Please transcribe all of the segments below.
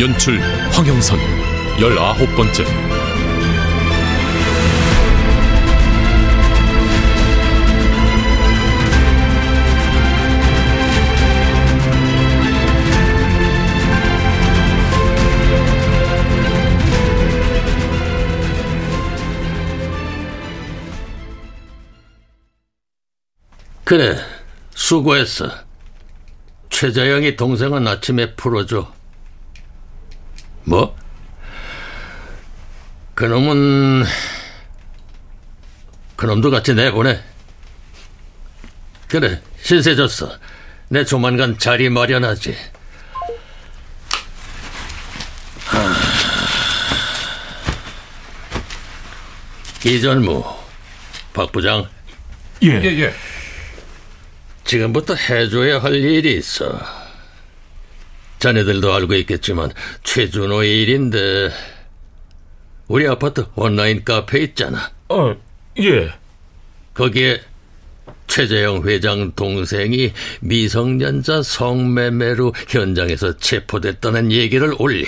연출 황영선 열아홉 번째 그래, 수고했어. 최자영이 동생은 아침에 풀어줘. 뭐? 그놈은, 그놈도 같이 내보내. 그래, 신세 졌어. 내 조만간 자리 마련하지. 하... 이전무, 박 부장. 예. 예, 예. 지금부터 해줘야 할 일이 있어. 자네들도 알고 있겠지만 최준호의 일인데 우리 아파트 온라인 카페 있잖아. 어, 예. 거기에 최재형 회장 동생이 미성년자 성매매로 현장에서 체포됐다는 얘기를 올려.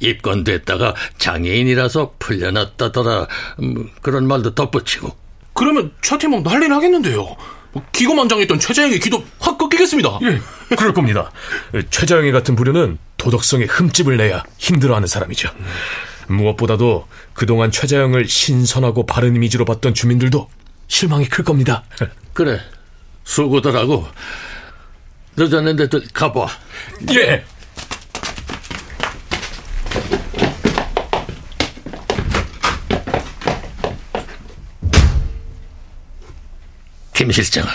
입건됐다가 장애인이라서 풀려났다더라. 음, 그런 말도 덧붙이고. 그러면 최태몽 난리 나겠는데요. 뭐 기고만장했던 최자영의 기도 확 꺾이겠습니다. 예, 그럴 겁니다. 최자영이 같은 부류는 도덕성에 흠집을 내야 힘들어하는 사람이죠. 무엇보다도 그동안 최자영을 신선하고 바른 이미지로 봤던 주민들도 실망이 클 겁니다. 그래, 수고들 하고 늦었는데들 가봐. 예. 김 실장,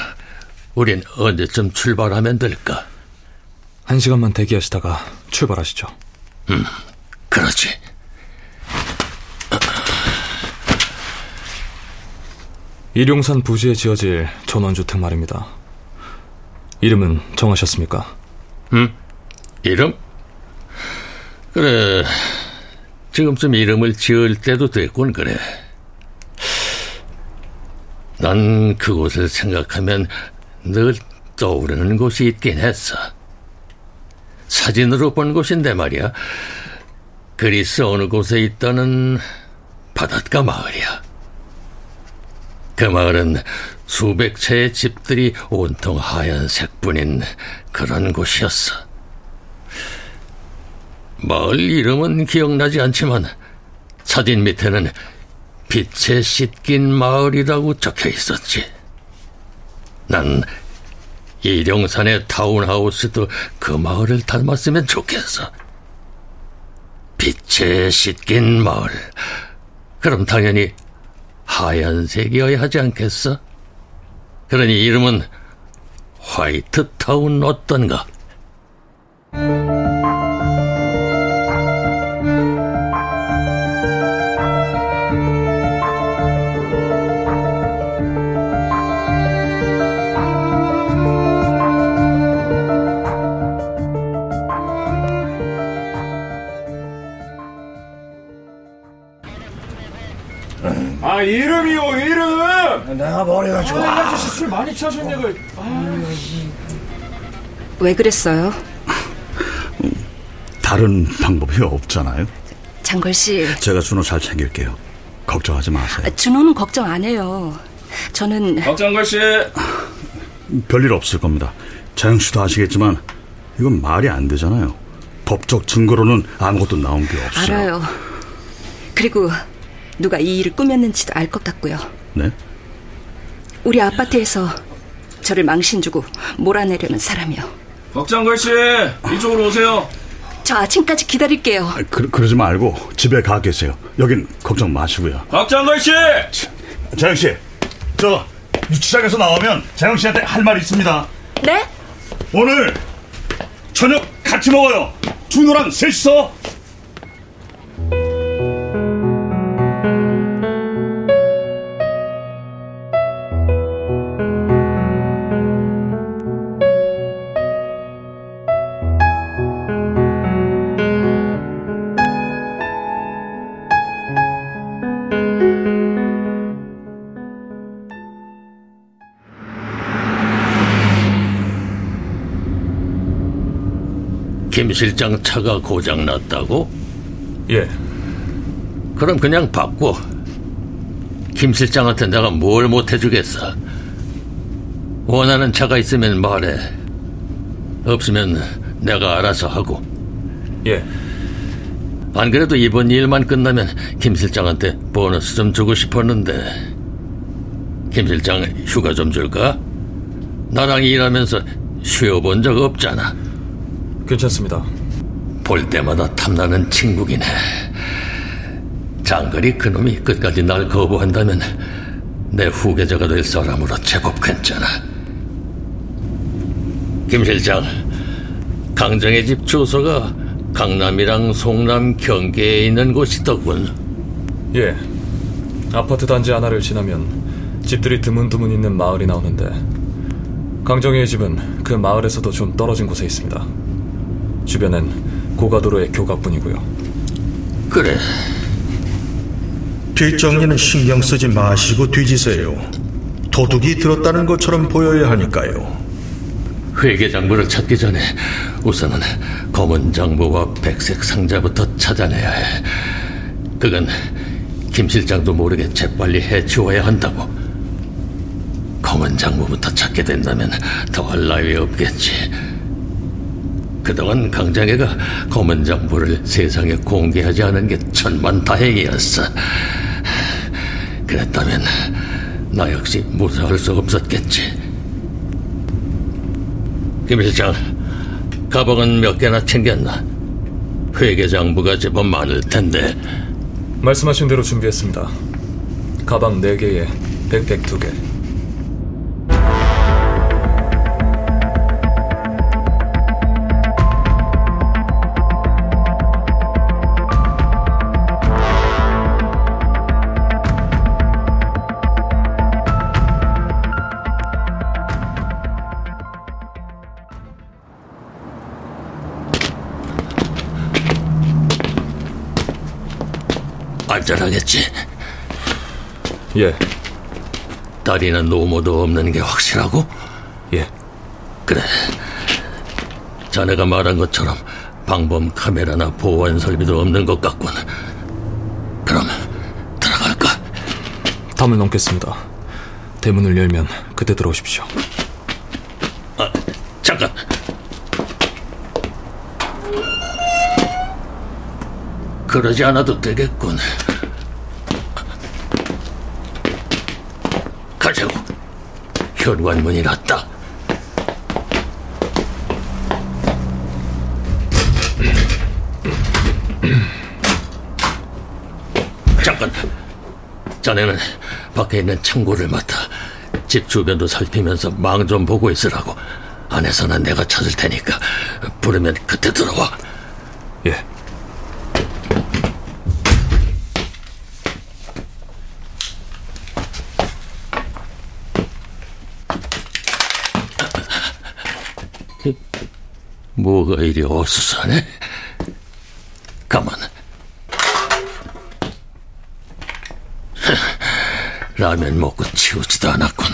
우린 언제쯤 출발하면 될까? 한 시간만 대기하시다가 출발하시죠. 음, 그렇지. 일용산 부지에 지어질 전원주택 말입니다. 이름은 정하셨습니까? 음? 이름? 그래. 지금쯤 이름을 지을 때도 됐군, 그래. 난 그곳을 생각하면 늘 떠오르는 곳이 있긴 했어. 사진으로 본 곳인데 말이야. 그리스 어느 곳에 있다는 바닷가 마을이야. 그 마을은 수백 채의 집들이 온통 하얀색뿐인 그런 곳이었어. 마을 이름은 기억나지 않지만 사진 밑에는 빛에 씻긴 마을이라고 적혀 있었지. 난 일용산의 타운하우스도 그 마을을 닮았으면 좋겠어. 빛에 씻긴 마을. 그럼 당연히 하얀색이어야 하지 않겠어? 그러니 이름은 화이트타운 어떤가? 내가 머리가 좋아? 아, 아저씨 술 많이 취하셨네 그 아. 왜 그랬어요? 다른 방법이 없잖아요. 장걸 씨. 제가 준호 잘 챙길게요. 걱정하지 마세요. 준호는 걱정 안 해요. 저는 박장걸 씨. 별일 없을 겁니다. 자영 씨도 아시겠지만 이건 말이 안 되잖아요. 법적 증거로는 아무것도 나온 게 없어요. 알아요. 그리고 누가 이 일을 꾸몄는지도 알 것 같고요. 네? 우리 아파트에서 저를 망신 주고 몰아내려는 사람이요. 박장 걸 씨, 이쪽으로 오세요. 저 아침까지 기다릴게요. 아, 그, 그러지 말고 집에 가 계세요. 여긴 걱정 마시고요. 박장걸 씨! 자영 씨, 저 유치장에서 나오면 자영 씨한테 할 말이 있습니다. 네? 오늘 저녁 같이 먹어요. 준호랑 셋이서 김 실장 차가 고장 났다고? 예, 그럼 그냥 바꿔. 김 실장한테 내가 뭘 못해주겠어. 원하는 차가 있으면 말해. 없으면 내가 알아서 하고. 예. 안 그래도 이번 일만 끝나면 김 실장한테 보너스 좀 주고 싶었는데. 김 실장 휴가 좀 줄까? 나랑 일하면서 쉬어본 적 없잖아. 괜찮습니다. 볼 때마다 탐나는 친구기네. 장거리 그놈이 끝까지 날 거부한다면 내 후계자가 될 사람으로 제법 괜찮아. 김 실장, 강정의 집 주소가 강남이랑 송남 경계에 있는 곳이더군. 예. 아파트 단지 하나를 지나면 집들이 드문드문 있는 마을이 나오는데 강정희의 집은 그 마을에서도 좀 떨어진 곳에 있습니다. 주변엔 고가도로의 교각뿐이고요. 그래, 뒷정리는 신경 쓰지 마시고 뒤지세요. 도둑이 들었다는 것처럼 보여야 하니까요. 회계 장부를 찾기 전에 우선은 검은 장부와 백색 상자부터 찾아내야 해. 그건 김 실장도 모르게 재빨리 해치워야 한다고. 검은 장부부터 찾게 된다면 더할 나위 없겠지. 그동안 강장애가 검은 장부를 세상에 공개하지 않은 게 천만 다행이었어. 그랬다면 나 역시 무사할 수 없었겠지. 김 실장, 가방은 몇 개나 챙겼나? 회계장부가 제법 많을 텐데. 말씀하신 대로 준비했습니다. 가방 4개에 백팩 2개. 안전하겠지. 예, 다리나 노모도 없는 게 확실하고? 예. 그래. 자네가 말한 것처럼 방범 카메라나 보안 설비도 없는 것 같군. 그럼 들어갈까? 담을 넘겠습니다. 대문을 열면 그때 들어오십시오. 아, 잠깐. 그러지 않아도 되겠군. 가자고. 현관문이 났다. 잠깐. 자네는 밖에 있는 창고를 맡아 집 주변도 살피면서 망 좀 보고 있으라고. 안에서는 내가 찾을 테니까 부르면 그때 들어와. 예. 뭐가 이리 어수선해? 가만. 라면 먹고 치우지도 않았군.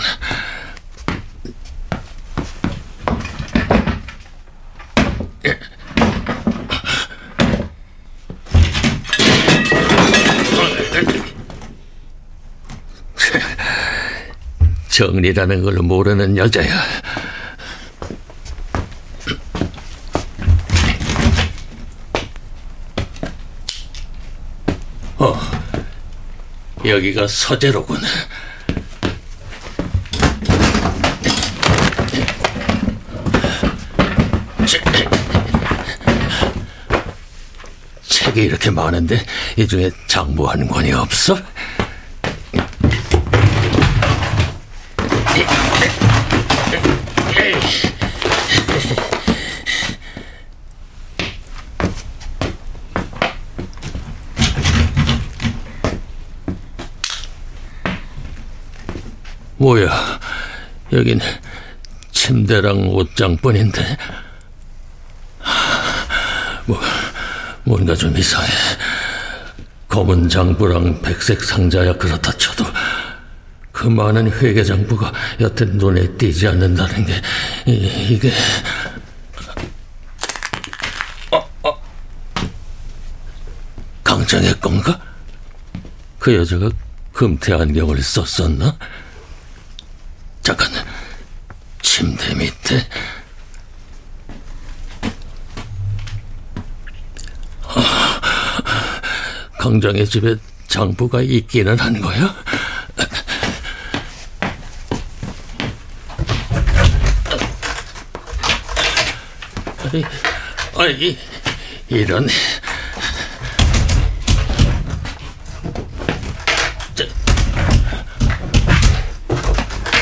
정리라는 걸 모르는 여자야. 여기가 서재로군. 책- 책이 이렇게 많은데 이 중에 장부 한 권이 없어? 뭐야, 여긴 침대랑 옷장뿐인데. 뭐, 뭔가 좀 이상해. 검은 장부랑 백색 상자야 그렇다 쳐도 그 많은 회계 장부가 여태 눈에 띄지 않는다는 게 이, 게 어, 어. 강장의 건가? 그 여자가 금태 안경을 썼었나? 잠깐 침대 밑에 강정의 집에 장부가 있기는 한 거야? 아니, 아니, 이런.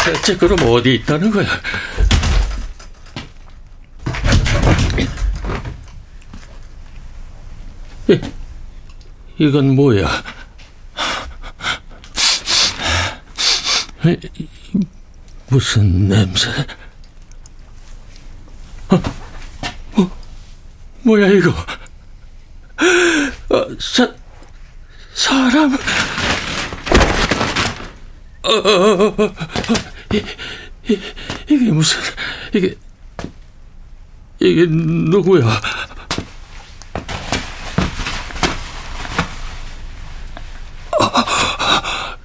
대체 그럼 어디 있다는 거야? 이, 이건 뭐야? 무슨 냄새? 어, 뭐, 뭐야 이거? 어, 사, 사람? 어, 어, 어, 어, 이게 무슨 이게 이게 누구야?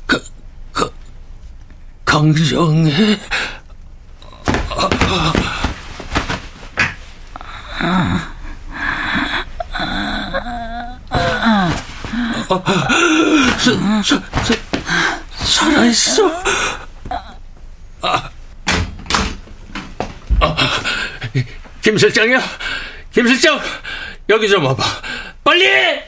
그, 그, 강정혜? 살아있어? 아, 아, 김 실장이야? 김 실장, 여기 좀 와봐. 빨리!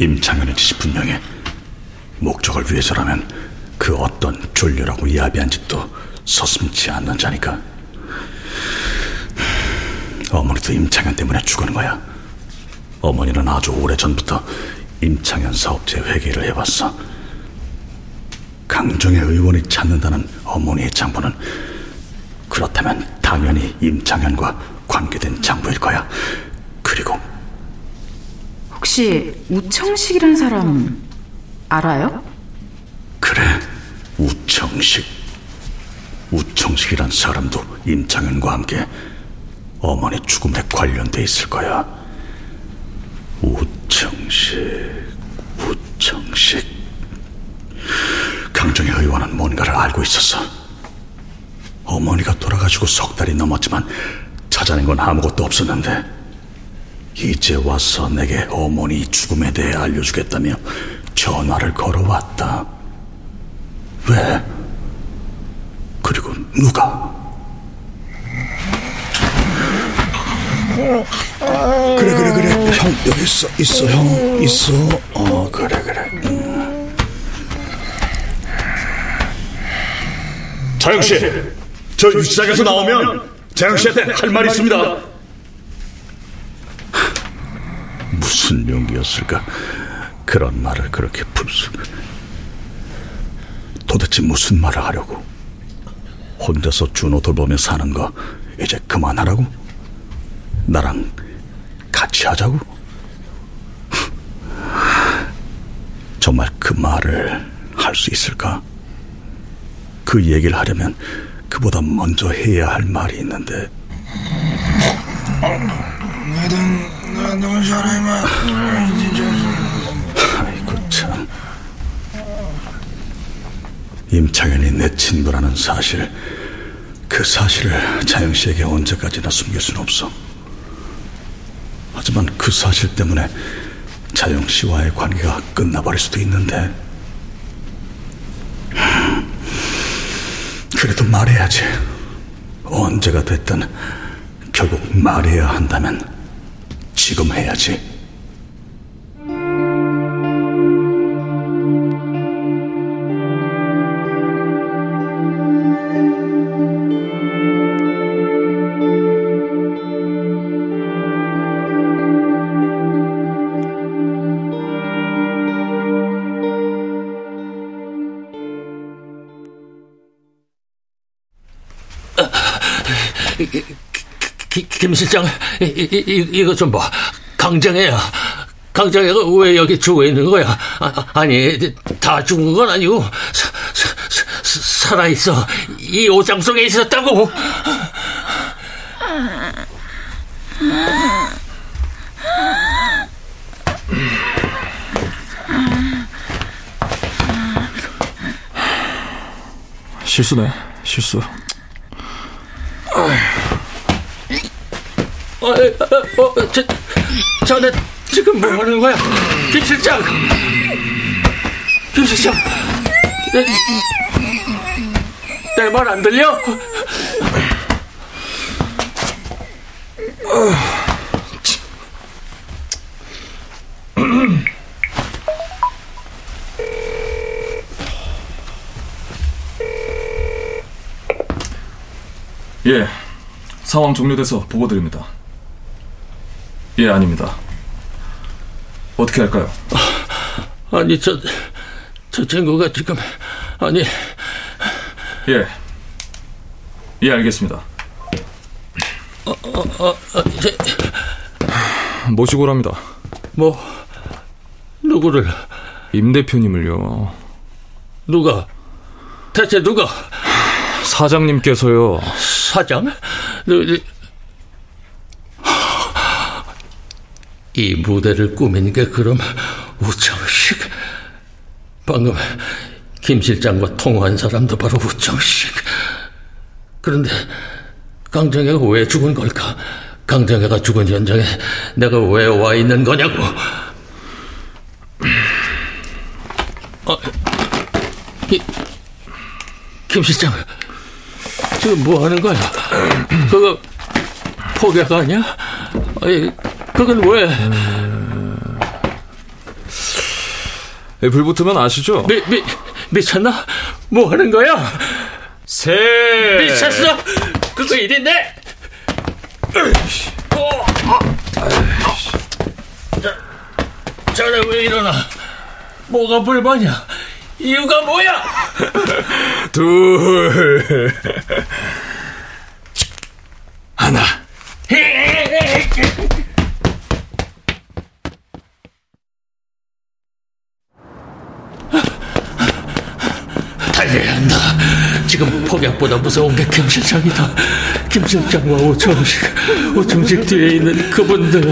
임창현의 짓이 분명해. 목적을 위해서라면 그 어떤 졸렬하고 야비한 짓도 서슴지 않는 자니까. 어머니도 임창현 때문에 죽은 거야. 어머니는 아주 오래 전부터 임창현 사업체 회계를 해봤어. 강정의 의원이 찾는다는 어머니의 장부는 그렇다면 당연히 임창현과 관계된 장부일 거야. 그리고 혹시 우청식이란 사람 알아요? 그래 우청식 우청식이란 사람도 임창현과 함께 어머니 죽음에 관련돼 있을 거야. 우청식 우청식 강정의 의원은 뭔가를 알고 있었어. 어머니가 돌아가시고 석 달이 넘었지만 찾아낸 건 아무것도 없었는데 이제 와서 내게 어머니 죽음에 대해 알려주겠다며 전화를 걸어왔다. 왜? 그리고 누가? 그래 그래 그래 형 여기 있어 있어 형 있어 어 그래 그래 음. 자영 씨, 저 유치장에서 나오면 자영 씨한테 할 말이 있습니다. 무슨 용기였을까? 그런 말을 그렇게 풀수. 도대체 무슨 말을 하려고? 혼자서 준호 돌보며 사는 거 이제 그만하라고? 나랑 같이 하자고? 정말 그 말을 할 수 있을까? 그 얘기를 하려면 그보다 먼저 해야 할 말이 있는데. 아이고 참. 임창현이 내 친구라는 사실 그 사실을 자영 씨에게 언제까지나 숨길 수는 없어. 하지만 그 사실 때문에 자영 씨와의 관계가 끝나버릴 수도 있는데. 그래도 말해야지. 언제가 됐든 결국 말해야 한다면 지금 해야지. 김 실장, 이, 이, 이, 이거 좀 봐. 강정혜야. 강정혜가 왜 여기 죽어 있는 거야? 아, 니다 죽은 건 아니고, 사, 사, 사, 살아있어. 이 옷장 속에 있었다고. 실수네, 실수. 어, 어, 어, 저, 자네 지금 뭐 하는 거야? 김 실장! 김 실장! 내 말 안 들려? 예, 상황 종료돼서 보고 드립니다. 예, 아닙니다. 어떻게 할까요? 아니, 저, 저 친구가 지금, 아니. 예. 예, 알겠습니다. 어, 어, 어, 어 이제. 모시고 오랍니다. 뭐, 누구를? 임 대표님을요. 누가? 대체 누가? 사장님께서요. 사장? 이 무대를 꾸민 게 그럼 우정식? 방금 김 실장과 통화한 사람도 바로 우정식. 그런데 강정혜가 왜 죽은 걸까? 강정혜가 죽은 현장에 내가 왜 와 있는 거냐고. 어, 이, 김 실장, 지금 뭐 하는 거야? 그거 포격 아니야? 아니, 그건 왜? 네, 불 붙으면 아시죠? 미, 미, 미쳤나? 뭐 하는 거야? 새! 미쳤어! 그거 일인데! 어, 자, 자네 왜 일어나? 뭐가 불만이야? 이유가 뭐야? 둘. 하나. 달려야 한다. 지금 폭약보다 무서운 게 김실장이다. 김실장과 오청식, 오청식 뒤에 있는 그분들.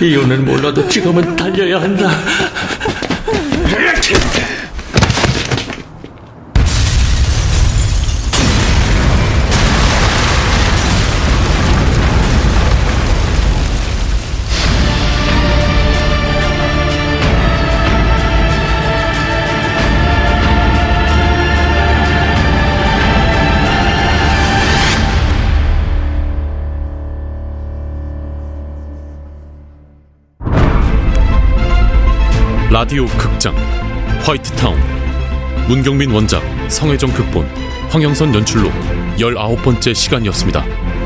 이유는 몰라도 지금은 달려야 한다. 라디오 극장 화이트타운 문경민 원작 성혜정 극본 황영선 연출로 19번째 시간이었습니다.